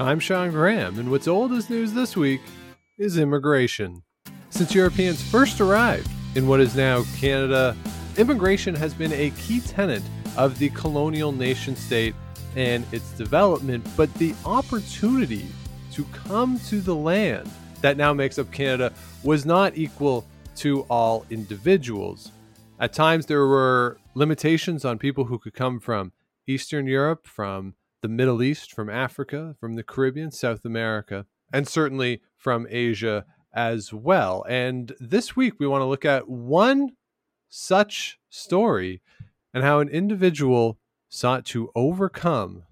I'm Sean Graham, and what's old as news this week is immigration. Since Europeans first arrived in what is now Canada, immigration has been a key tenet of the colonial nation state and its development, but the opportunity to come to the land that now makes up Canada was not equal to all individuals. At times, there were limitations on people who could come from Eastern Europe, from the Middle East, from Africa, from the Caribbean, South America, and certainly from Asia as well. And this week, we want to look at one such story and how an individual sought to overcome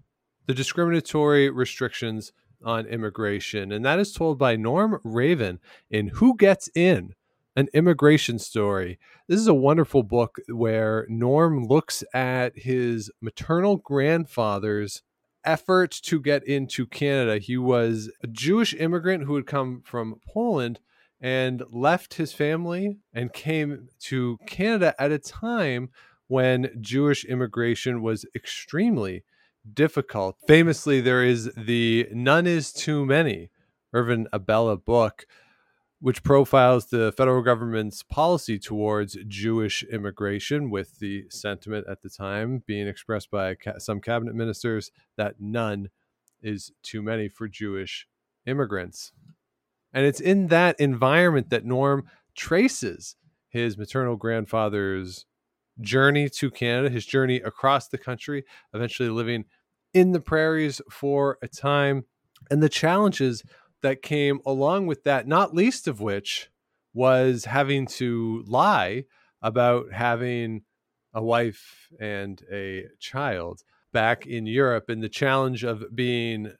the discriminatory restrictions on immigration. And that is told by Norm Ravvin in Who Gets In? An immigration story. This is a wonderful book where Norm looks at his maternal grandfather's effort to get into Canada. He was a Jewish immigrant who had come from Poland and left his family and came to Canada at a time when Jewish immigration was extremely difficult. Famously, there is the None is Too Many, Irving Abella book, which profiles the federal government's policy towards Jewish immigration, with the sentiment at the time being expressed by some cabinet ministers that none is too many for Jewish immigrants. And it's in that environment that Norm traces his maternal grandfather's journey to Canada, his journey across the country, eventually living in the prairies for a time, and the challenges that came along with that, not least of which was having to lie about having a wife and a child back in Europe, and the challenge of being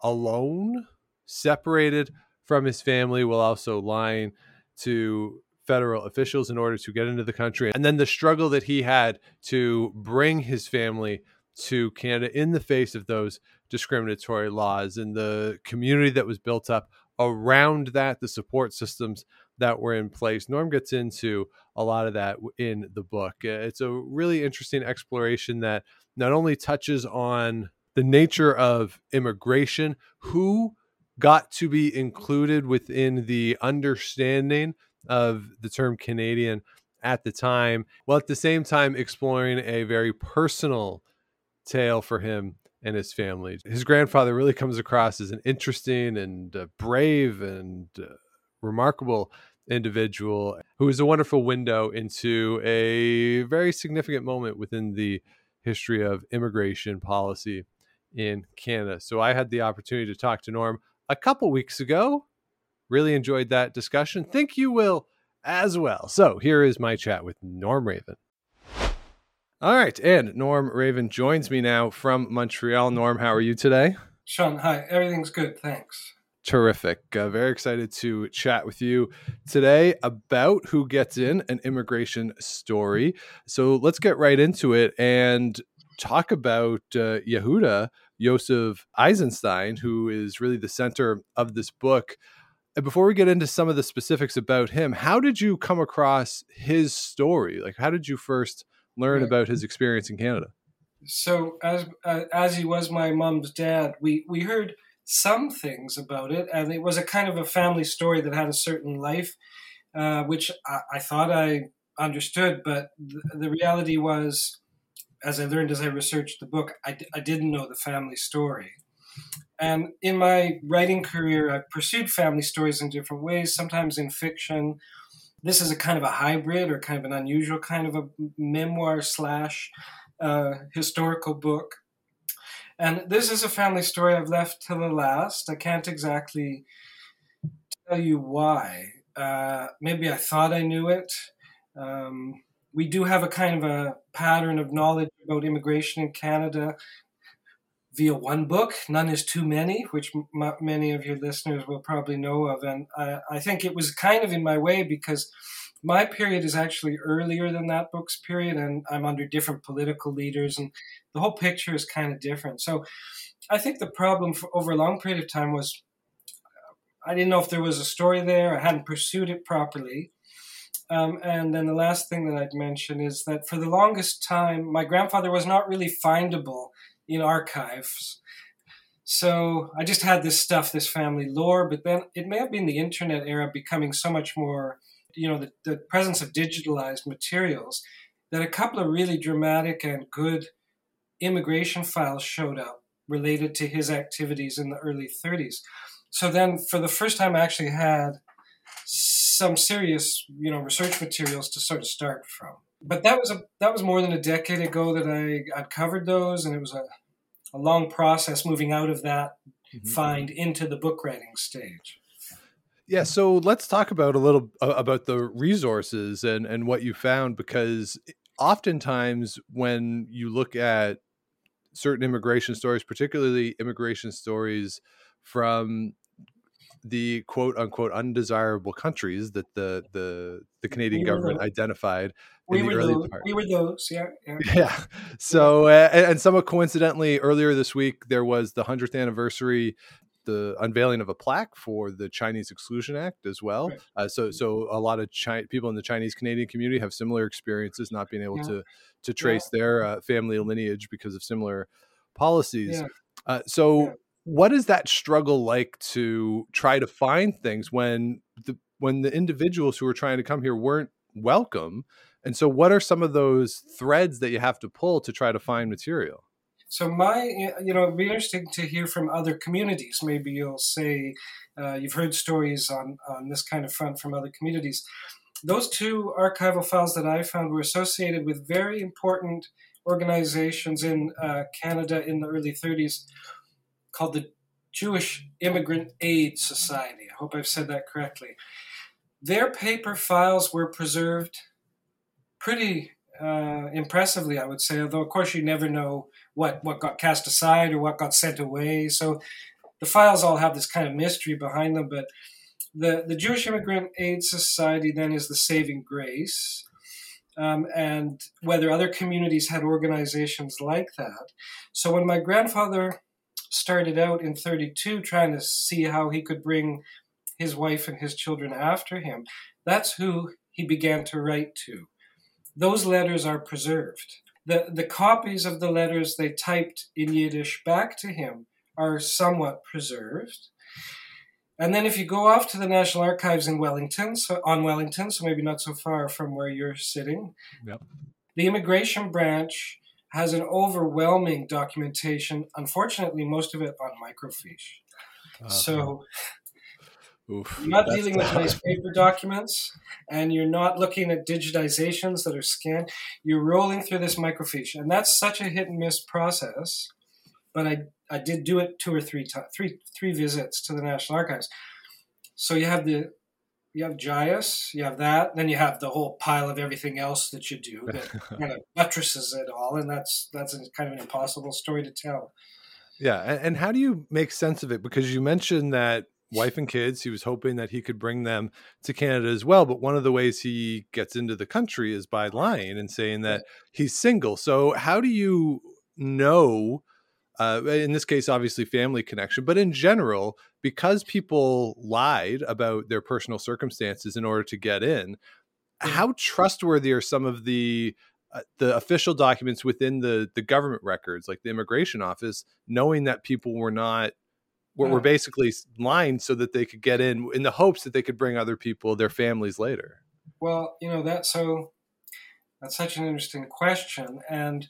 alone, separated from his family, while also lying to federal officials in order to get into the country. And then the struggle that he had to bring his family to Canada in the face of those discriminatory laws and the community that was built up around that, the support systems that were in place. Norm gets into a lot of that in the book. It's a really interesting exploration that not only touches on the nature of immigration, who got to be included within the understanding of the term Canadian at the time, while at the same time exploring a very personal tale for him and his family. His grandfather really comes across as an interesting and uh, brave and uh, remarkable individual who is a wonderful window into a very significant moment within the history of immigration policy in Canada. So I had the opportunity to talk to Norm a couple weeks ago Really enjoyed that discussion. Think you will as well. So here is my chat with Norm Ravvin. All right, and Norm Ravvin joins me now from Montreal. Norm, how are you today? Sean, hi. Everything's good. Thanks. Terrific. Uh, very excited to chat with you today about Who Gets In, an immigration story. So let's get right into it and talk about uh, Yehuda Yosef Eisenstein, who is really the center of this book. And before we get into some of the specifics about him, how did you come across his story? Like, how did you first learn about his experience in Canada? So, as uh, as he was my mom's dad, we we heard some things about it, and it was a kind of a family story that had a certain life, uh, which I, I, thought I understood. But th- the reality was, as I learned as I researched the book, I d- I didn't know the family story. And in my writing career, I've pursued family stories in different ways, sometimes in fiction. This is a kind of a hybrid or kind of an unusual kind of a memoir slash uh, historical book. And this is a family story I've left till the last. I can't exactly tell you why. Uh, maybe I thought I knew it. Um, we do have a kind of a pattern of knowledge about immigration in Canada via one book, None is Too Many, which m- many of your listeners will probably know of. And I, I think it was kind of in my way because my period is actually earlier than that book's period, and I'm under different political leaders, and the whole picture is kind of different. So I think the problem for, over a long period of time was I didn't know if there was a story there, I hadn't pursued it properly. Um, and then the last thing that I'd mention is that for the longest time, my grandfather was not really findable in archives. So I just had this stuff, this family lore, but then it may have been the internet era becoming so much more, you know, the, the presence of digitalized materials that a couple of really dramatic and good immigration files showed up related to his activities in the early 30s. So then, for the first time, I actually had some serious, you know, research materials to sort of start from. But that was a that was more than a decade ago that I I'd covered those, and it was a, a long process moving out of that mm-hmm. find into the book writing stage. Yeah, so let's talk about a little uh, about the resources and and what you found because oftentimes when you look at certain immigration stories, particularly immigration stories from the quote unquote undesirable countries that the the the Canadian government identified we early those, part. We were those, yeah. Yeah. yeah. So, uh, and somewhat coincidentally, earlier this week there was the hundredth anniversary the unveiling of a plaque for the Chinese Exclusion Act as well. Right. Uh, so, so a lot of Chi- people in the Chinese Canadian community have similar experiences, not being able yeah. to to trace yeah. their uh, family lineage because of similar policies. Yeah. Uh, so, what is that struggle like to try to find things when the when the individuals who are trying to come here weren't welcome? And so, what are some of those threads that you have to pull to try to find material? So my, you know, it'd be interesting to hear from other communities. Maybe you'll say uh, you've heard stories on on this kind of front from other communities. Those two archival files that I found were associated with very important organizations in uh, Canada in the early 30s called the Jewish Immigrant Aid Society. I hope I've said that correctly. Their paper files were preserved pretty uh, impressively, I would say, although, of course, you never know what what got cast aside or what got sent away. So the files all have this kind of mystery behind them. But the the Jewish Immigrant Aid Society then is the saving grace. Um, and whether other communities had organizations like that. So when my grandfather started out in 32 trying to see how he could bring his wife and his children after him, that's who he began to write to. Those letters are preserved the, the copies of the letters they typed in Yiddish back to him are somewhat preserved. And then if you go off to the National Archives in Wellington, so on Wellington, so maybe not so far from where you're sitting, yep. the immigration branch has an overwhelming documentation. Unfortunately, most of it on microfiche. Uh-huh. So Oof, you're not dealing with nice paper documents and you're not looking at digitizations that are scanned. You're rolling through this microfiche. And that's such a hit and miss process. But I, I did do it two or three times, three, three visits to the National Archives. So you have the you have JIAS, you have that, then you have the whole pile of everything else that you do that kind of buttresses it all, and that's that's a, kind of an impossible story to tell. Yeah, and, and how do you make sense of it? Because you mentioned that wife and kids. He was hoping that he could bring them to Canada as well. But one of the ways he gets into the country is by lying and saying that he's single. So, how do you know? Uh, in this case, obviously, family connection, but in general, because people lied about their personal circumstances in order to get in, how trustworthy are some of the uh, the official documents within the the government records, like the immigration office, knowing that people were not were, were basically lined so that they could get in in the hopes that they could bring other people, their families later. Well, you know that so that's such an interesting question, and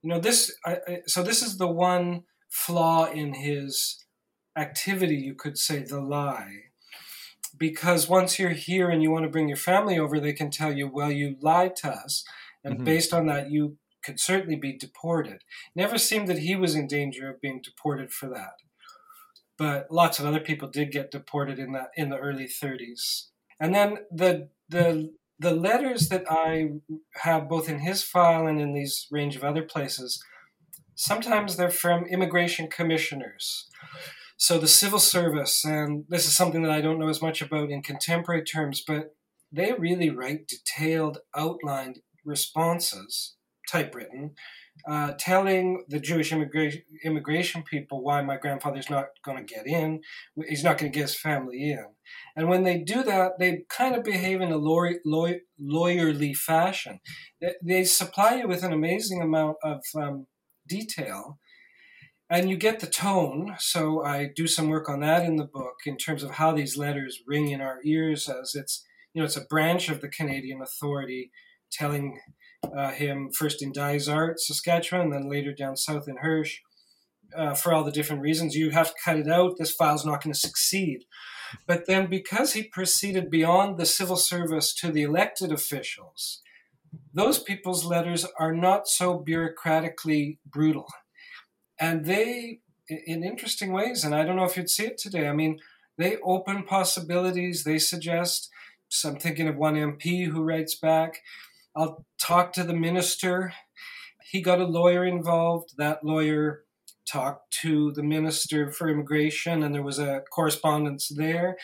you know this. I, I, so this is the one flaw in his activity, you could say, the lie. Because once you're here and you want to bring your family over, they can tell you, well, you lied to us. And mm-hmm. based on that, you could certainly be deported. Never seemed that he was in danger of being deported for that but lots of other people did get deported in that in the early 30s. And then the the the letters that I have both in his file and in these range of other places, sometimes they're from immigration commissioners. So the civil service, and this is something that I don't know as much about in contemporary terms, but they really write detailed, outlined responses, typewritten, uh, telling the Jewish immigration immigration people why my grandfather's not going to get in. He's not going to get his family in. And when they do that, they kind of behave in a lawyer, lawyer, lawyerly fashion. They, they, supply you with an amazing amount of um, detail. and you get the tone. So I do some work on that in the book in terms of how these letters ring in our ears as it's you know it's a branch of the Canadian Authority telling uh, him first in Dysart, Saskatchewan, and then later down south in Hirsch. Uh, for all the different reasons, you have to cut it out. This file's not going to succeed. But then, because he proceeded beyond the civil service to the elected officials, those people's letters are not so bureaucratically brutal. And they, in interesting ways, and I don't know if you'd see it today, I mean, they open possibilities, they suggest. So I'm thinking of one MP who writes back, I'll talk to the minister. He got a lawyer involved. That lawyer talked to the minister for immigration, and there was a correspondence there.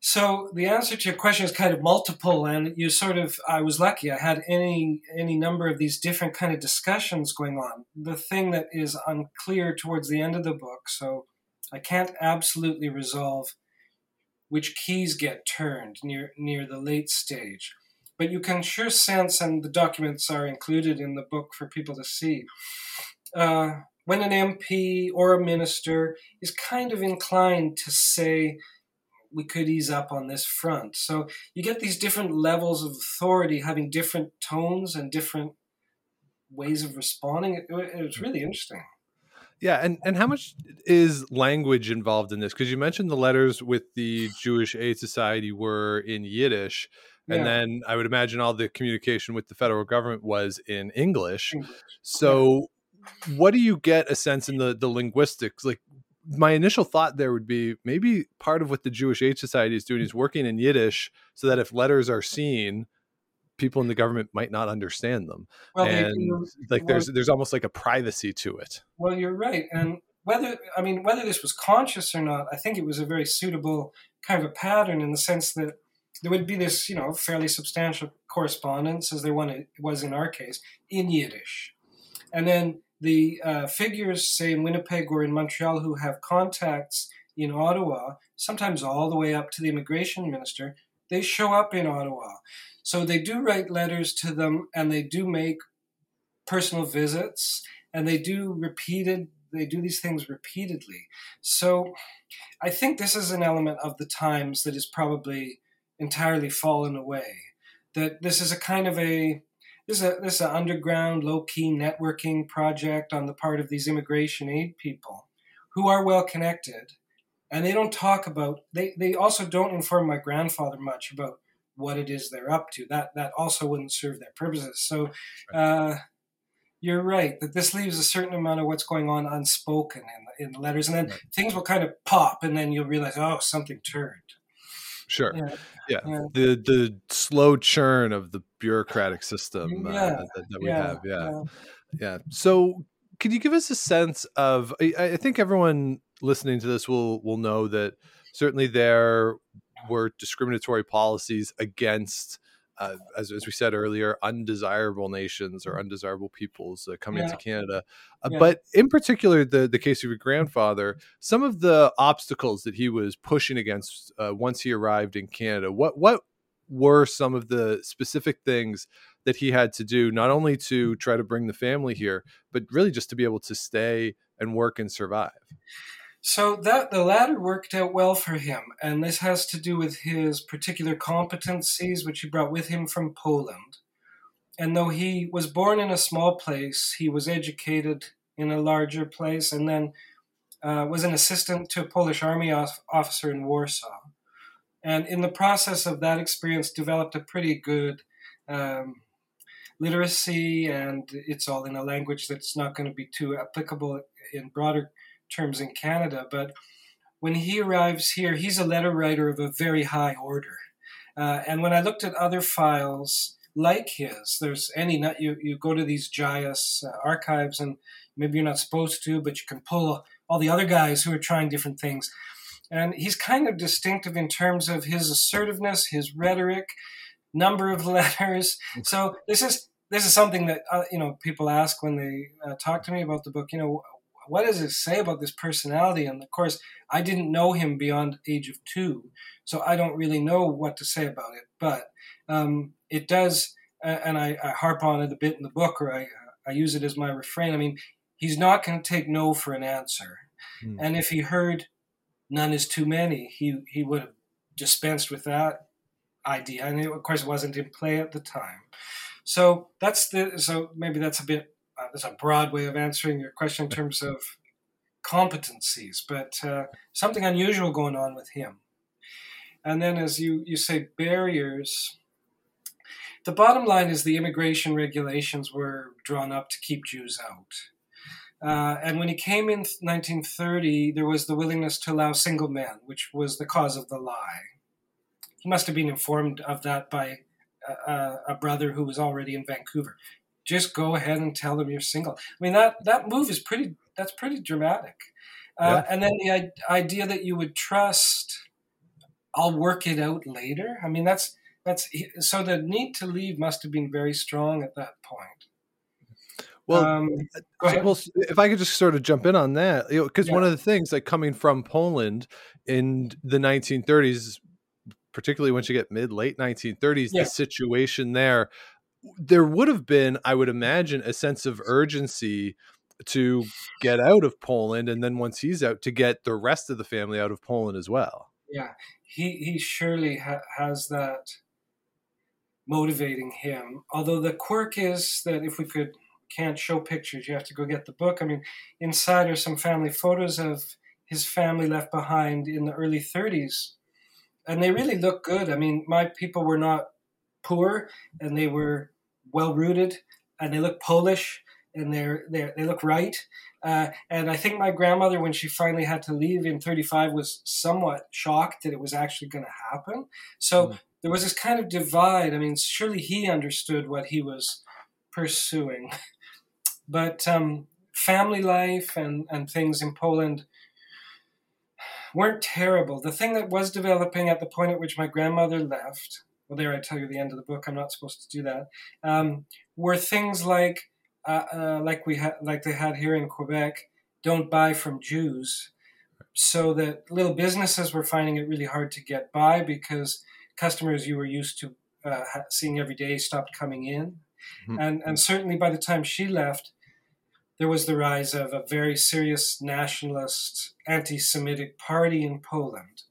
So the answer to your question is kind of multiple, and you sort of I was lucky. I had any any number of these different kind of discussions going on. The thing that is unclear towards the end of the book, so I can't absolutely resolve which keys get turned near near the late stage, but you can sure sense, and the documents are included in the book for people to see. Uh, when an MP or a minister is kind of inclined to say we could ease up on this front. So you get these different levels of authority having different tones and different ways of responding. It, it was really interesting. Yeah, and, and how much is language involved in this? Because you mentioned the letters with the Jewish Aid Society were in Yiddish, and yeah. then I would imagine all the communication with the federal government was in English. English. So, yeah. what do you get a sense in the the linguistics? Like, my initial thought there would be maybe part of what the Jewish Aid Society is doing is working in Yiddish so that if letters are seen, people in the government might not understand them. Well, and like well, there's there's almost like a privacy to it. Well, you're right. And whether I mean whether this was conscious or not, I think it was a very suitable kind of a pattern in the sense that there would be this, you know, fairly substantial correspondence, as there was in our case, in Yiddish. And then the uh, figures, say in Winnipeg or in Montreal, who have contacts in Ottawa, sometimes all the way up to the immigration minister, they show up in Ottawa. So they do write letters to them and they do make personal visits and they do repeated they do these things repeatedly. So I think this is an element of the times that is probably entirely fallen away. That this is a kind of a this is a this is an underground, low key networking project on the part of these immigration aid people, who are well connected, and they don't talk about. They they also don't inform my grandfather much about what it is they're up to. That that also wouldn't serve their purposes. So. Uh, you're right that this leaves a certain amount of what's going on unspoken in, in the letters, and then right. things will kind of pop, and then you'll realize, oh, something turned. Sure. Yeah. yeah. yeah. The the slow churn of the bureaucratic system uh, that, that, we have. Yeah. yeah. So could you give us a sense of I, I think everyone listening to this will will know that certainly there were discriminatory policies against uh, as, as we said earlier, undesirable nations or mm-hmm. undesirable peoples uh, coming yeah. into Canada. Uh, yeah. But in particular, the, the case of your grandfather, some of the obstacles that he was pushing against uh, once he arrived in Canada, what, what were some of the specific things that he had to do, not only to try to bring the family here, but really just to be able to stay and work and survive? So that the latter worked out well for him, and this has to do with his particular competencies, which he brought with him from Poland. And though he was born in a small place, he was educated in a larger place, and then uh, was an assistant to a Polish army officer in Warsaw. And in the process of that experience, developed a pretty good um, literacy, and it's all in a language that's not going to be too applicable in broader terms in Canada, but when he arrives here, he's a letter writer of a very high order. Uh, and when I looked at other files like his, there's any you you go to these JIAS uh, archives, and maybe you're not supposed to, but you can pull all the other guys who are trying different things. And he's kind of distinctive in terms of his assertiveness, his rhetoric, number of letters. So this is this is something that uh, you know people ask when they uh, talk to me about the book. You know, what does it say about this personality? And of course, I didn't know him beyond age of two, so I don't really know what to say about it. But um, it does, and I, I, harp on it a bit in the book, or I, I use it as my refrain. I mean, he's not going to take no for an answer. Hmm. And if he heard none is too many, he, he would have dispensed with that idea. And it, of course, it wasn't in play at the time. So that's the so maybe that's a bit uh, that's a broad way of answering your question in terms of competencies, but uh, something unusual going on with him. And then, as you you say, barriers. The bottom line is the immigration regulations were drawn up to keep Jews out. Uh, and when he came in 1930, there was the willingness to allow single men, which was the cause of the lie. He must have been informed of that by a, a brother who was already in Vancouver. Just go ahead and tell them you're single. I mean that that move is pretty. That's pretty dramatic. Uh, yeah. And then the I- idea that you would trust, I'll work it out later. I mean that's that's so the need to leave must have been very strong at that point. Well, um, well, if I could just sort of jump in on that, because you know, yeah. one of the things, like coming from Poland in the 1930s, particularly once you get mid late 1930s, yeah. the situation there, there would have been, I would imagine, a sense of urgency to get out of Poland, and then once he's out, to get the rest of the family out of Poland as well. Yeah, he he surely ha- has that motivating him. Although the quirk is that if we could can't show pictures, you have to go get the book. I mean, inside are some family photos of his family left behind in the early 30s and they really look good. I mean, my people were not poor, and they were well rooted, and they look Polish, and they're they they look right. Uh, and I think my grandmother, when she finally had to leave in 35, was somewhat shocked that it was actually going to happen. So mm. there was this kind of divide. I mean, surely he understood what he was pursuing. But um, family life and, and things in Poland weren't terrible. The thing that was developing at the point at which my grandmother left, well, there I tell you the end of the book. I'm not supposed to do that. Um, were things like, uh, uh, like we had, like they had here in Quebec, don't buy from Jews, so that little businesses were finding it really hard to get by because customers you were used to uh, seeing every day stopped coming in, mm-hmm. and and certainly by the time she left, there was the rise of a very serious nationalist anti Semitic party in Poland.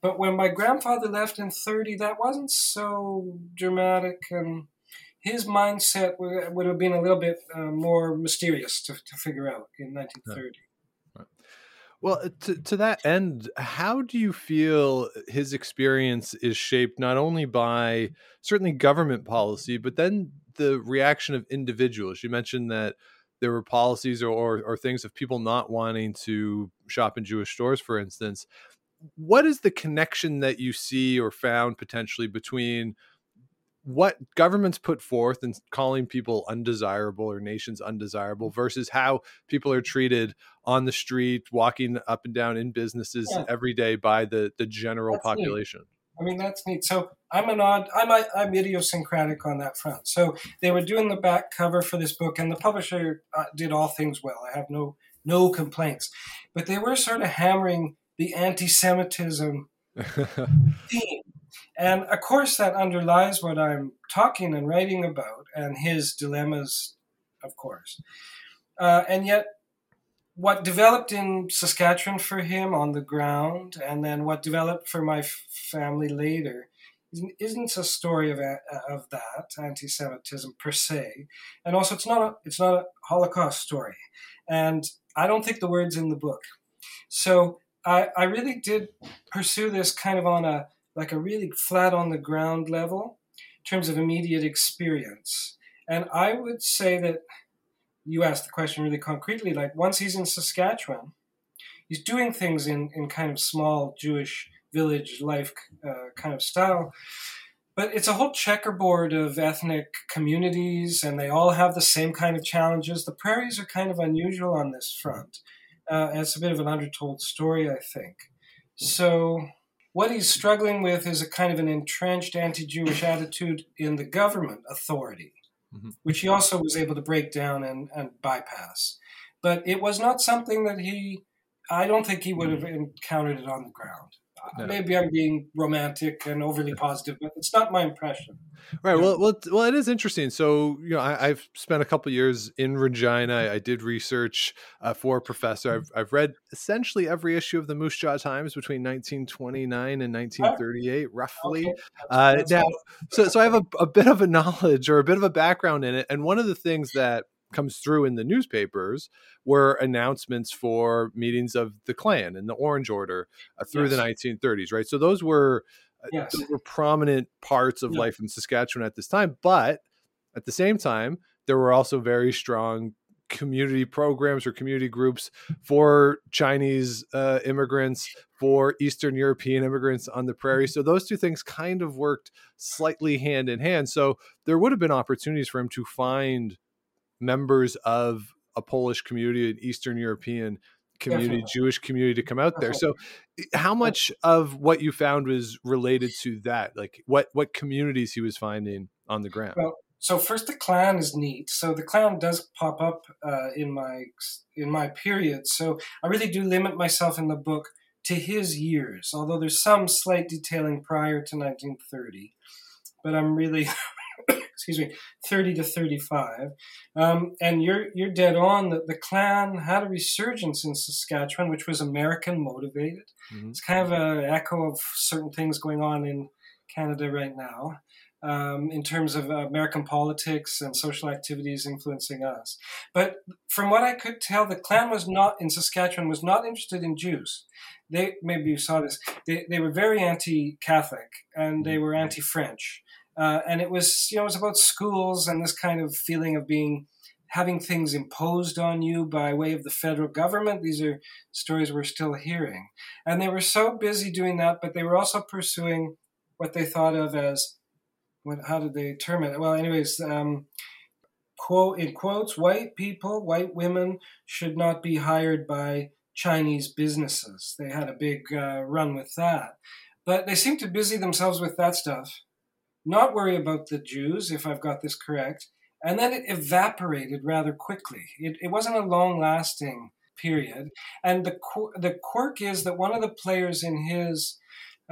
But when my grandfather left in 30, that wasn't so dramatic, and his mindset would, would have been a little bit uh, more mysterious to, to figure out in 1930. Well, uh, to, to that end, how do you feel his experience is shaped not only by certainly government policy, but then the reaction of individuals? You mentioned that there were policies or, or, or things of people not wanting to shop in Jewish stores, for instance. What is the connection that you see or found potentially between what governments put forth and calling people undesirable or nations undesirable versus how people are treated on the street, walking up and down in businesses yeah. every day by the the general That's population? Neat. I mean, that's neat. So I'm an odd, I'm, I'm idiosyncratic on that front. So they were doing the back cover for this book, and the publisher uh, did all things well. I have no no complaints, but they were sort of hammering the anti-Semitism theme, and of course that underlies what I'm talking and writing about, and his dilemmas, of course. Uh, and yet what developed in Saskatchewan for him on the ground, and then what developed for my family later, isn't a story of of that anti-Semitism per se, and also it's not a it's not a Holocaust story, and I don't think the words in the book. So I I really did pursue this kind of on a like a really flat on the ground level in terms of immediate experience, and I would say that you asked the question really concretely. Like once he's in Saskatchewan, he's doing things in in kind of small Jewish village life uh, kind of style. But it's a whole checkerboard of ethnic communities, and they all have the same kind of challenges. The prairies are kind of unusual on this front. Uh, it's a bit of an undertold story, I think. So, what he's struggling with is a kind of an entrenched anti Jewish attitude in the government authority mm-hmm. which he also was able to break down and, and bypass. But it was not something that he, I don't think he would have encountered it on the ground. No. maybe I'm being romantic and overly positive, but it's not my impression. Right. Yeah. Well, well, well, it is interesting. So, you know, I, have spent a couple years in Regina. I, I did research uh, for a professor. I've, I've read essentially every issue of the Moose Jaw Times between 1929 and 1938, roughly. Okay. Uh, now, so, so I have a, a bit of a knowledge or a bit of a background in it. And one of the things that comes through in the newspapers were announcements for meetings of the Klan and the Orange Order uh, through yes. the 1930s, right? So those were uh, yes. those were prominent parts of yeah. life in Saskatchewan at this time, but at the same time, there were also very strong community programs or community groups for Chinese uh, immigrants, for Eastern European immigrants on the prairie. So those two things kind of worked slightly hand in hand. So there would have been opportunities for him to find members of a Polish community, an Eastern European community, Definitely. Jewish community to come out there. So, how much of what you found was related to that? Like, what what communities he was finding on the ground? Well, so first, the Klan is neat. So the Klan does pop up uh, in my in my period. So I really do limit myself in the book to his years, although there's some slight detailing prior to 1930. But I'm really excuse me, 30 to 35. Um, and you're, you're dead on that the Klan had a resurgence in Saskatchewan, which was American motivated. Mm-hmm. It's kind of an echo of certain things going on in Canada right now. Um, in terms of American politics and social activities influencing us. But from what I could tell, the Klan was not in Saskatchewan was not interested in Jews. They maybe you saw this. They, they were very anti-Catholic and they mm-hmm. were anti-French. Uh, and it was, you know, it was about schools and this kind of feeling of being having things imposed on you by way of the federal government. These are stories we're still hearing. And they were so busy doing that, but they were also pursuing what they thought of as what how did they term it? Well, anyways, um, quote in quotes, white people, white women should not be hired by Chinese businesses. They had a big uh, run with that. But they seemed to busy themselves with that stuff not worry about the Jews, if I've got this correct. And then it evaporated rather quickly. It, it wasn't a long lasting period. And the, the quirk is that one of the players in his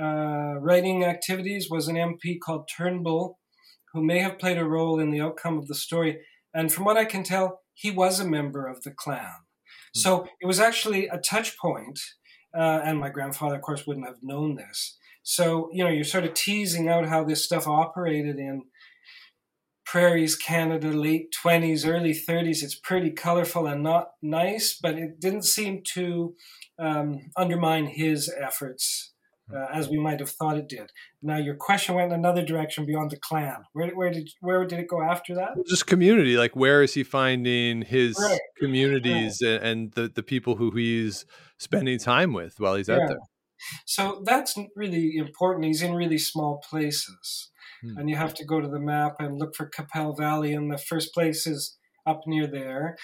uh, writing activities was an MP called Turnbull, who may have played a role in the outcome of the story. And from what I can tell, he was a member of the Klan. Mm-hmm. So it was actually a touch point, uh, and my grandfather, of course, wouldn't have known this. So, you know, you're sort of teasing out how this stuff operated in prairies, Canada, late 20s, early 30s. It's pretty colorful and not nice, but it didn't seem to um, undermine his efforts uh, as we might have thought it did. Now, your question went in another direction beyond the Klan. Where, where did where did it go after that? Just community. Like, where is he finding his right. communities right. And, and, the the people who he's spending time with while he's yeah. out there? So that's really important. He's in really small places. Hmm. And you have to go to the map and look for Qu'Appelle Valley, and the first place is up near there.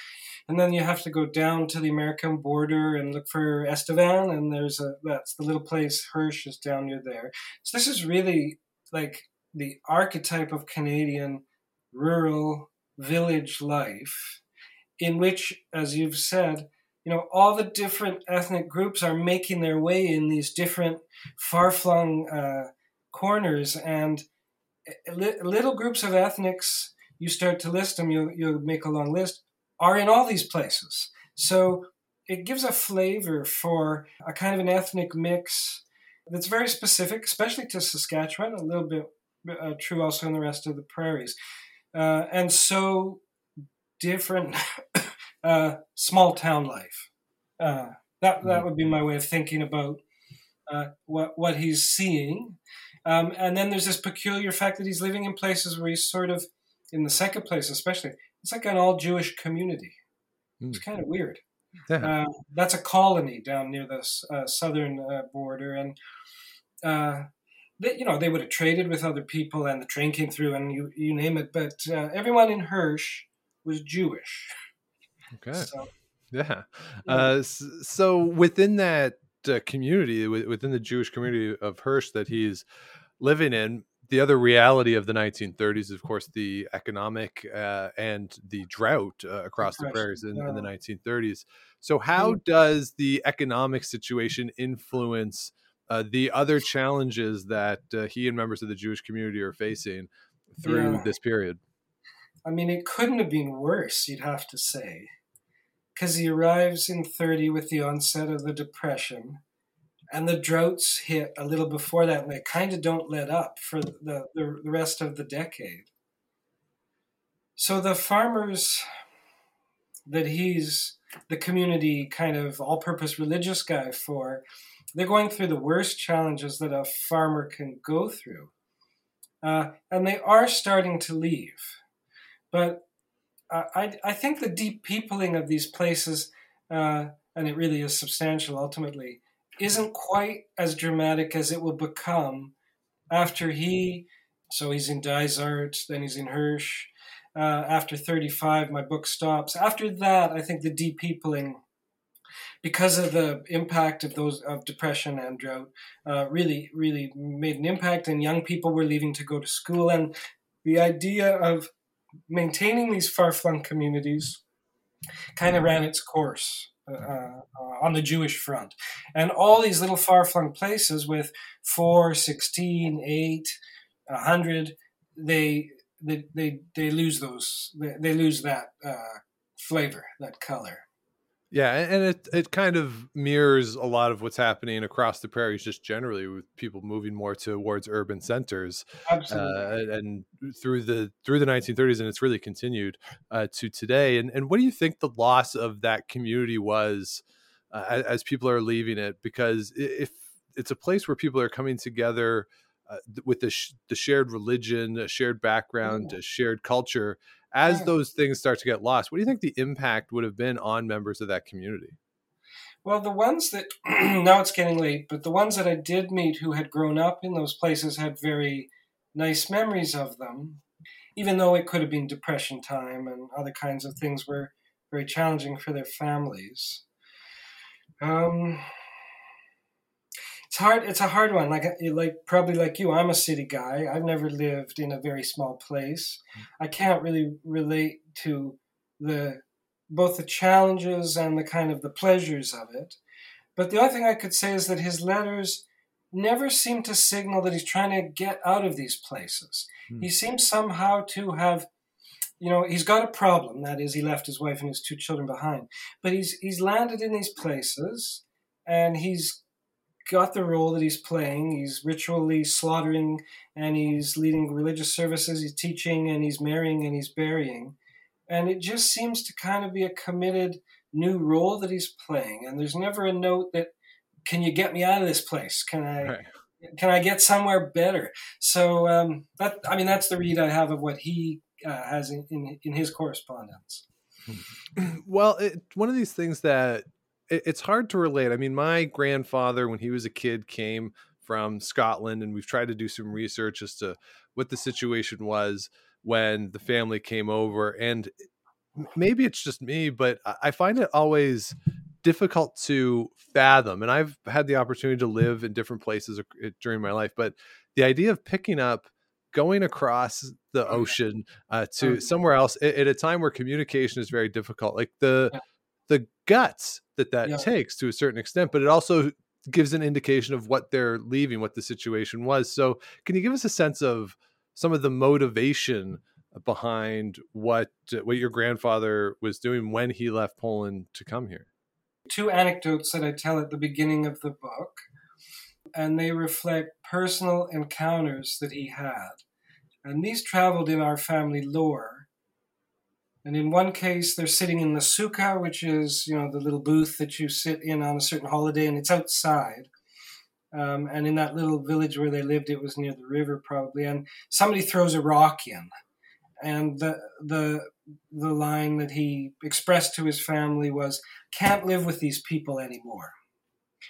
And then you have to go down to the American border and look for Estevan, and there's a that's the little place Hirsch is down near there. So this is really like the archetype of Canadian rural village life, in which, as you've said, you know all the different ethnic groups are making their way in these different far-flung uh, corners. And li- little groups of ethnics you start to list them you, you make a long list are in all these places. So it gives a flavor for a kind of an ethnic mix that's very specific especially to saskatchewan a little bit uh, true also in the rest of the prairies. Uh, and so different uh, small town life. Uh, that that mm. would be my way of thinking about uh, what what he's seeing. Um, and then there's this peculiar fact that he's living in places where he's sort of, in the second place especially, it's like an all Jewish community. Mm. It's kind of weird. Yeah. Uh, that's a colony down near the uh, southern uh, border, and they, you know they would have traded with other people, and the train came through, and you you name it. But everyone in Hirsch was Jewish. Okay. So, yeah. yeah. Uh, so within that uh, community, within the Jewish community of Hirsch that he's living in, the other reality of the 1930s is, of course, the economic uh, and the drought uh, across the prairies in, yeah. in, the 1930s. So, how does the economic situation influence uh, the other challenges that uh, he and members of the Jewish community are facing through yeah. this period. I mean, it couldn't have been worse, you'd have to say, because he arrives in 30 with the onset of the Depression, and the droughts hit a little before that, and they kind of don't let up for the, the, the rest of the decade. So the farmers that he's the community kind of all purpose religious guy for, they're going through the worst challenges that a farmer can go through. Uh, and they are starting to leave. But I, I think the deep peopling of these places, uh, and it really is substantial ultimately, isn't quite as dramatic as it will become after he. So he's in Dysart, then he's in Hirsch. Uh, after 35, my book stops. After that, I think the deep peopling because of the impact of those of depression and drought, uh, really, really made an impact. And young people were leaving to go to school, and the idea of maintaining these far-flung communities kind of ran its course. Uh, uh, on the Jewish front. And all these little far flung places with 4, 16, 8, 100, they, they, they, they lose those, they, they lose that uh, flavor, that color. Yeah, and it it kind of mirrors a lot of what's happening across the prairies, just generally with people moving more towards urban centers. Absolutely. Uh, and through the through the 1930s, and it's really continued uh, to today. And and what do you think the loss of that community was uh, as, as, people are leaving it? Because if it's a place where people are coming together uh, with the sh- the shared religion, a shared background, a shared culture as those things start to get lost, what do you think the impact would have been on members of that community? Well, the ones that now it's getting late, but the ones that I did meet who had grown up in those places had very nice memories of them, even though it could have been depression time and other kinds of things were very challenging for their families. Um, it's hard it's a hard one. Like like probably like you i'm a city guy. I've never lived in a very small place. I can't really relate to the both the challenges and the kind of the pleasures of it. But the other thing i could say is that his letters never seem to signal that he's trying to get out of these places. Hmm. he seems somehow to have you know he's got a problem that is he left his wife and his two children behind. But he's he's landed in these places and he's got the role that he's playing. He's ritually slaughtering and he's leading religious services, he's teaching and he's marrying and he's burying. And it just seems to kind of be a committed new role that he's playing. And there's never a note that, can you get me out of this place? Can I. Right. Can I get somewhere better? So um, that I mean that's the read I have of what he uh, has in, in, in his correspondence. Well, it, one of these things that it's hard to relate. I mean, my grandfather, when he was a kid, came from Scotland, and we've tried to do some research as to what the situation was when the family came over. And maybe it's just me, but I find it always difficult to fathom. And I've had the opportunity to live in different places during my life, but the idea of picking up going across the oh, ocean uh, to oh, somewhere else at, at, a time where communication is very difficult like the the guts that that yeah. takes to a certain extent, but it also gives an indication of what they're leaving, what the situation was. So, can you give us a sense of some of the motivation behind what uh, what your grandfather was doing when he left Poland to come here? Two anecdotes that I tell at the beginning of the book, and they reflect personal encounters that he had. And these traveled in our family lore and in one case, they're sitting in the sukkah, which is you know the little booth that you sit in on a certain holiday, and it's outside. Um, and in that little village where they lived, it was near the river probably. And somebody throws a rock in, and the the the line that he expressed to his family was, "Can't live with these people anymore."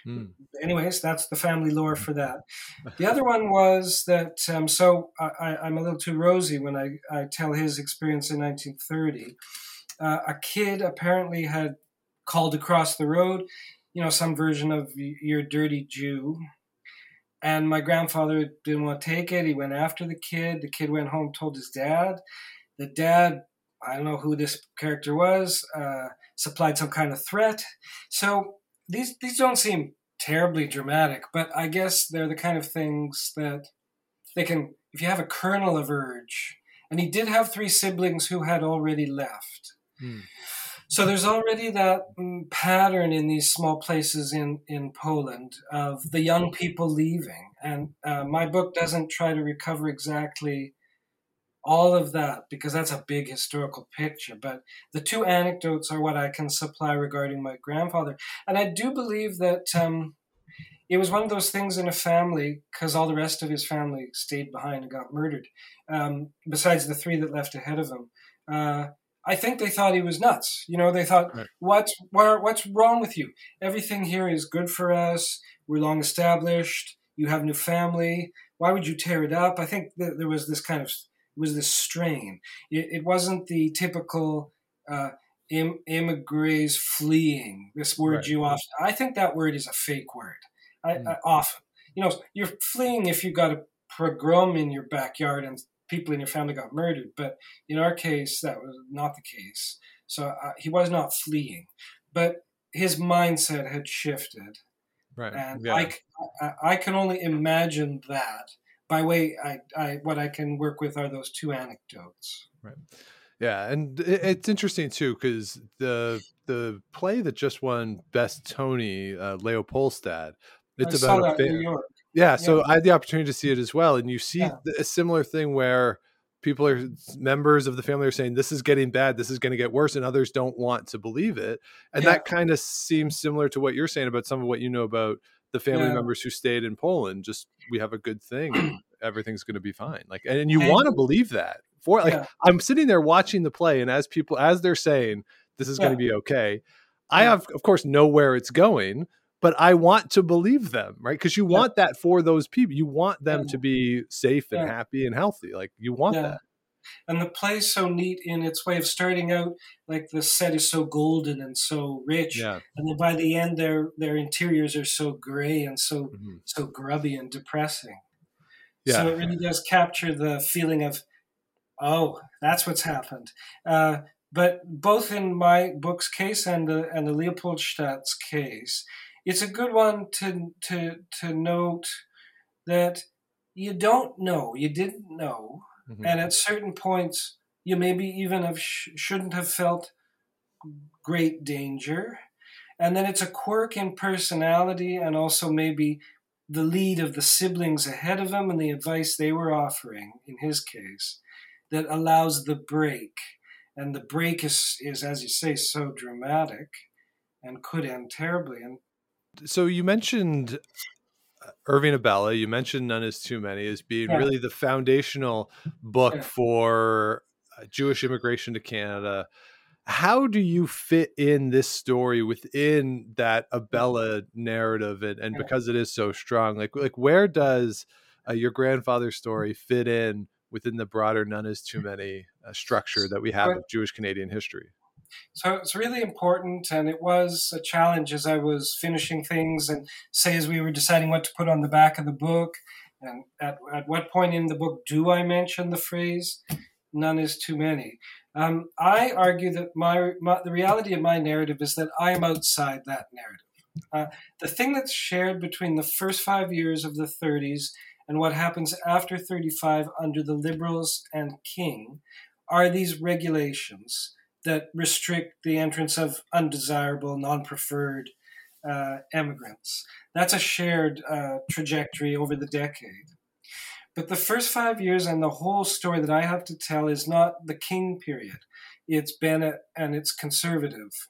Hmm. Anyways, that's the family lore for that. The other one was that, um, so I, am a little too rosy when I, I tell his experience in 1930. Uh, a kid apparently had called across the road, you know, some version of "You're dirty Jew," and my grandfather didn't want to take it. He went after the kid. The kid went home, told his dad. The dad, I don't know who this character was, uh, supplied some kind of threat. So these these don't seem terribly dramatic, but I guess they're the kind of things that they can, if you have a kernel of urge, and he did have three siblings who had already left. Hmm. So there's already that mm, pattern in these small places in, in Poland of the young people leaving. And uh, my book doesn't try to recover exactly all of that because that's a big historical picture. But the two anecdotes are what I can supply regarding my grandfather. And I do believe that um, it was one of those things in a family because all the rest of his family stayed behind and got murdered, um, besides the three that left ahead of him. Uh, I think they thought he was nuts. You know, they thought, right. "What's what, what's wrong with you? Everything here is good for us. We're long established. You have new family. Why would you tear it up?" I think that there was this kind of was the strain. It, it wasn't the typical uh, Im- immigrants fleeing. This word right. you often. I think that word is a fake word. I, mm. I often, you know, you're fleeing if you got a pogrom in your backyard and people in your family got murdered. But in our case, that was not the case. So uh, he was not fleeing, but his mindset had shifted. Right. And yeah. I, I, I can only imagine that by way I, I what I can work with are those two anecdotes. Right. Yeah, and it's interesting too because the the play that just won Best Tony, uh, Leopoldstadt, it's I about a yeah, so yeah. I had the opportunity to see it as well, and you see yeah. a similar thing where people are members of the family are saying this is getting bad, this is going to get worse, and others don't want to believe it, and yeah. that kind of seems similar to what you're saying about some of what you know about the family members who stayed in Poland. Just we have a good thing, everything's going to be fine. Like, and you want to believe that. For like, I'm sitting there watching the play, and as people as they're saying this is going to be okay, I have of course know where it's going but I want to believe them, right? Because you yeah. want that for those people. You want them yeah. to be safe and yeah. happy and healthy. Like you want that. And the play's so neat in its way of starting out. Like the set is so golden and so rich, yeah. and then by the end, their their interiors are so gray and so mm-hmm. so grubby and depressing. Yeah. So it really does capture the feeling of, oh, that's what's happened. Uh, but both in my book's case and the and the Leopoldstadt's case, it's a good one to to to note that you don't know, you didn't know, mm-hmm. and at certain points you maybe even have sh- shouldn't have felt great danger, and then it's a quirk in personality and also maybe the lead of the siblings ahead of him and the advice they were offering in his case that allows the break. And the break is, is as you say so dramatic and could end terribly. And so you mentioned Irving Abella, you mentioned None is Too Many as being yeah. really the foundational book yeah. for uh, Jewish immigration to Canada. How do you fit in this story within that Abella narrative, and, and because it is so strong, like like where does uh, your grandfather's story fit in within the broader "None is Too Many" uh, structure that we have of Jewish Canadian history? So it's really important, and it was a challenge as I was finishing things, and say as we were deciding what to put on the back of the book, and at, at what point in the book do I mention the phrase "none is too many"? Um, I argue that my, my, the reality of my narrative is that I am outside that narrative. Uh, the thing that's shared between the first five years of the 30s and what happens after 35 under the Liberals and King are these regulations that restrict the entrance of undesirable, non preferred uh, immigrants. That's a shared uh, trajectory over the decade. But the first five years and the whole story that I have to tell is not the King period. It's Bennett and it's conservative.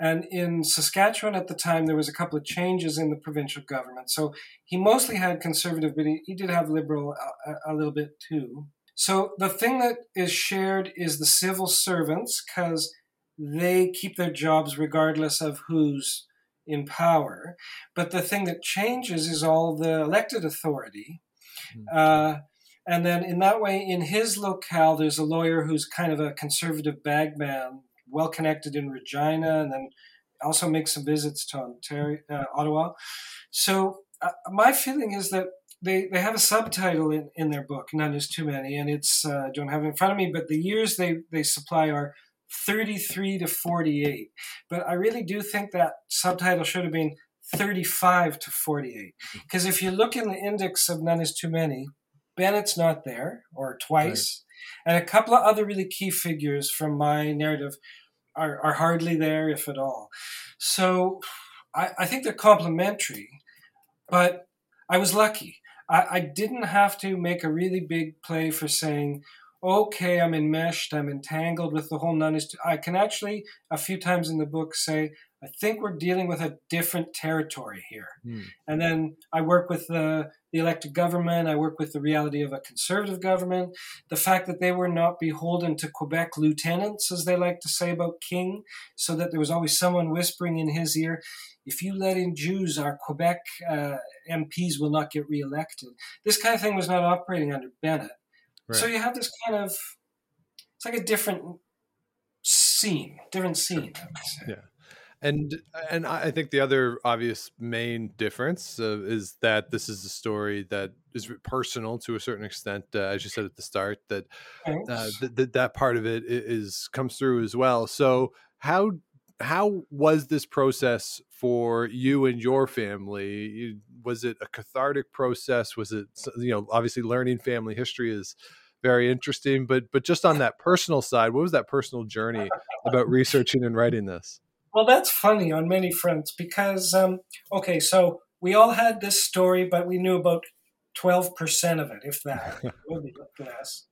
And in Saskatchewan at the time, there was a couple of changes in the provincial government. So he mostly had conservative, but he, he did have liberal a, a little bit too. So the thing that is shared is the civil servants because they keep their jobs regardless of who's in power. But the thing that changes is all the elected authority. Mm-hmm. Uh, and then in that way, in his locale, there's a lawyer who's kind of a conservative bagman, well connected in Regina, and then also makes some visits to Ontario, uh, Ottawa. So uh, my feeling is that they, they have a subtitle in, in their book, None is Too Many, and it's, uh, I don't have it in front of me, but the years they, they supply are 33 to 48. But I really do think that subtitle should have been 35 to 48. Because if you look in the index of None is Too Many, Bennett's not there, or twice. Right. And a couple of other really key figures from my narrative are, are hardly there, if at all. So I, I think they're complementary, but I was lucky. I, I didn't have to make a really big play for saying, okay, I'm enmeshed, I'm entangled with the whole is. I can actually, a few times in the book, say, I think we're dealing with a different territory here. Mm. And then I work with the, the elected government, I work with the reality of a conservative government, the fact that they were not beholden to Quebec lieutenants, as they like to say about King, so that there was always someone whispering in his ear, if you let in Jews, our Quebec uh, MPs will not get reelected. This kind of thing was not operating under Bennett. Right. So you have this kind of, it's like a different scene, different scene. Yeah. And and I think the other obvious main difference uh, is that this is a story that is personal to a certain extent, uh, as you said at the start. That uh, th- th- that part of it is comes through as well. So how how was this process for you and your family? Was it a cathartic process? Was it you know obviously learning family history is very interesting, but but just on that personal side, what was that personal journey about researching and writing this? Well, that's funny on many fronts because um, okay, so we all had this story, but we knew about twelve percent of it, if that. less.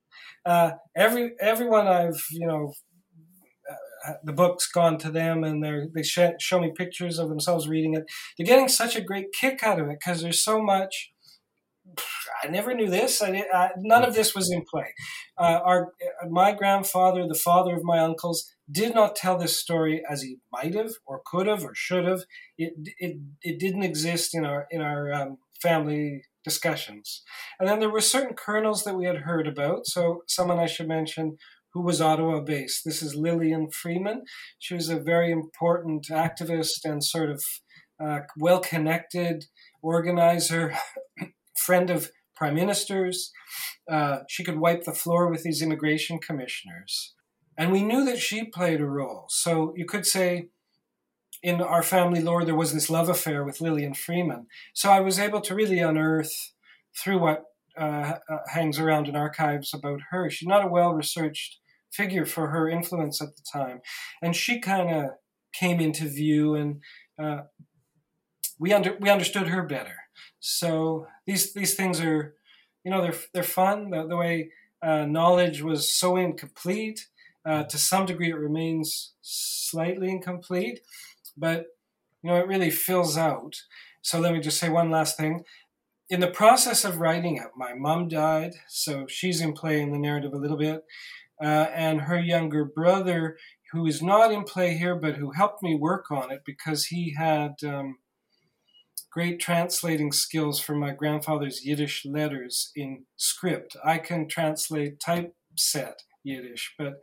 Uh, every everyone I've you know uh, the book's gone to them and they're, they sh- show me pictures of themselves reading it. They're getting such a great kick out of it because there's so much. I never knew this. I, I, none of this was in play. Uh, our my grandfather, the father of my uncles, did not tell this story as he might have or could have or should have. It it, it didn't exist in our in our um, family discussions. And then there were certain kernels that we had heard about. So someone I should mention who was Ottawa based. This is Lillian Freiman. She was a very important activist and sort of uh, well connected organizer, friend of prime ministers. Uh, she could wipe the floor with these immigration commissioners. And we knew that she played a role. So you could say in our family lore, there was this love affair with Lillian Freiman. So I was able to really unearth through what uh, uh, hangs around in archives about her. She's not a well researched figure for her influence at the time. And she kind of came into view and uh, we, under, we understood her better. So these, these things are, you know, they're, they're fun. The, the way uh, knowledge was so incomplete uh, to some degree, it remains slightly incomplete, but you know it really fills out. So let me just say one last thing. In the process of writing it, my mom died, so she's in play in the narrative a little bit, uh, and her younger brother, who is not in play here, but who helped me work on it because he had. Um, great translating skills from my grandfather's Yiddish letters in script. I can translate typeset Yiddish, but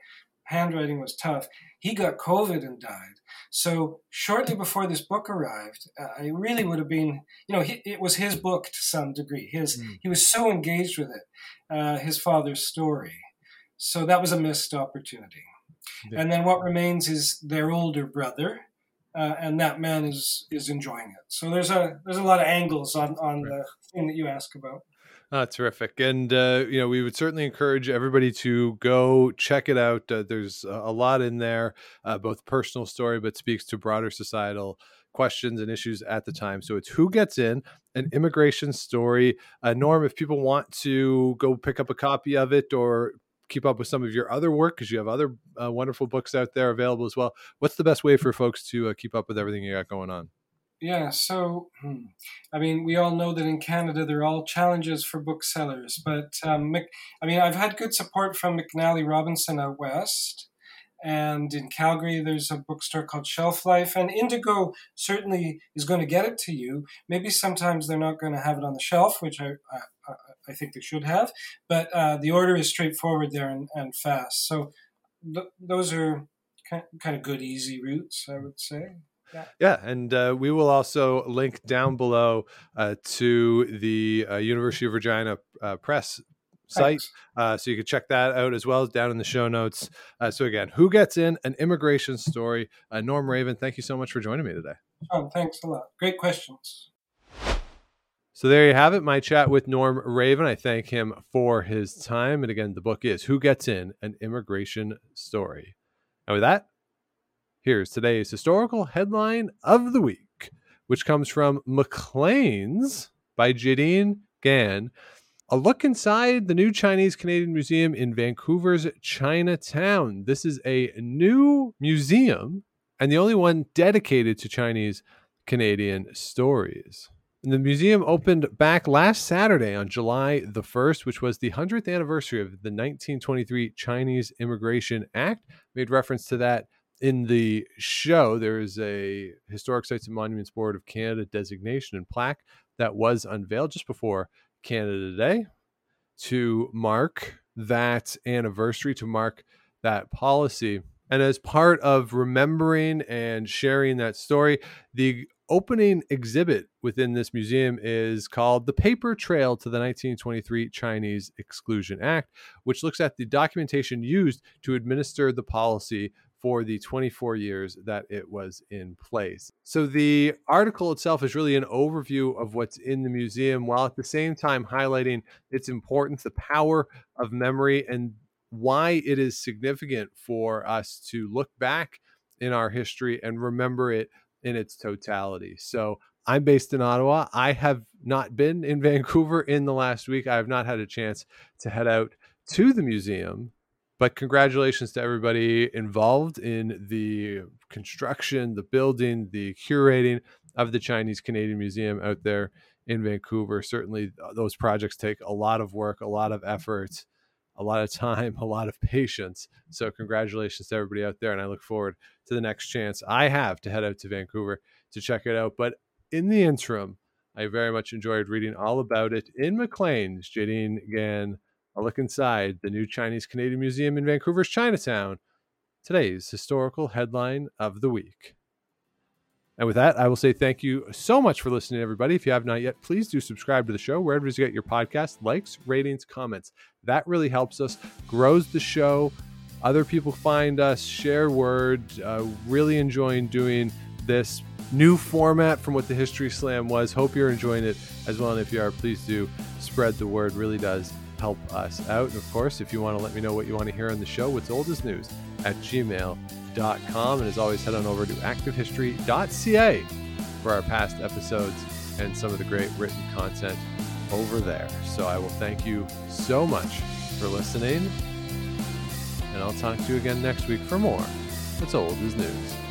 handwriting was tough. He got COVID and died. So shortly before this book arrived, uh, I really would have been, you know, he, it was his book to some degree. His mm. he was so engaged with it, uh, his father's story. So that was a missed opportunity. Yeah. And then what remains is their older brother, uh, and that man is is enjoying it. So there's a there's a lot of angles on on the thing that you ask about. Oh, terrific. And, uh, you know, we would certainly encourage everybody to go check it out. Uh, there's a lot in there, uh, both personal story, but speaks to broader societal questions and issues at the time. So it's Who Gets In, an immigration story. Uh, Norm, if people want to go pick up a copy of it or keep up with some of your other work, because you have other uh, wonderful books out there available as well, what's the best way for folks to uh, keep up with everything you got going on? Yeah, so hmm, I mean, we all know that in Canada there are all challenges for booksellers, but um, I mean, I've had good support from McNally Robinson out west, and in Calgary there's a bookstore called Shelf Life, and Indigo certainly is going to get it to you. Maybe sometimes they're not going to have it on the shelf, which I I, I think they should have, but uh, the order is straightforward there and, and fast. So th- those are kind of good, easy routes, I would say. Yeah. yeah, and uh, we will also link down below uh, to the uh, University of Regina uh, Press site. Uh, so you can check that out as well as down in the show notes. Uh, so again, who gets in an immigration story? Uh, Norm Ravvin, thank you so much for joining me today. Oh, thanks a lot. Great questions. So there you have it, my chat with Norm Ravvin. I thank him for his time. And again, the book is Who Gets In An Immigration Story. And with that, here's today's historical headline of the week, which comes from Maclean's by Jadine Ngan. A look inside the new Chinese Canadian Museum in Vancouver's Chinatown. This is a new museum and the only one dedicated to Chinese Canadian stories. The museum opened back last Saturday on July the 1st, which was the 100th anniversary of the 1923 Chinese Immigration Act. Made reference to that in the show. There is a Historic Sites and Monuments Board of Canada designation and plaque that was unveiled just before Canada Day to mark that anniversary, to mark that policy. And as part of remembering and sharing that story, the opening exhibit within this museum is called The Paper Trail to the 1923 Chinese Exclusion Act, which looks at the documentation used to administer the policy for the 24 years that it was in place. So the article itself is really an overview of what's in the museum while at the same time highlighting its importance, the power of memory, and why it is significant for us to look back in our history and remember it in its totality. So I'm based in Ottawa. I have not been in Vancouver in the last week. I have not had a chance to head out to the museum. But congratulations to everybody involved in the construction, the building, the curating of the Chinese Canadian Museum out there in Vancouver. Certainly, those projects take a lot of work, a lot of effort, a lot of time, a lot of patience. So, congratulations to everybody out there. And I look forward to the next chance I have to head out to Vancouver to check it out. But in the interim, I very much enjoyed reading all about it in Maclean's. Jadine Ngan, a look inside the new Chinese Canadian Museum in Vancouver's Chinatown. Today's historical headline of the week. And with that, I will say thank you so much for listening, everybody. If you have not yet, please do subscribe to the show wherever you get your podcast, likes, ratings, comments. That really helps us, grows the show. Other people find us, share word. Uh, really enjoying doing this new format from what the History Slam was. Hope you're enjoying it as well. And if you are, please do spread the word. Really does help us out. And of course, if you want to let me know what you want to hear on the show, what's old is news at gmail.com. And as always, head on over to activehistory.ca for our past episodes and some of the great written content over there. So I will thank you so much for listening. And I'll talk to you again next week for more. It's old is news.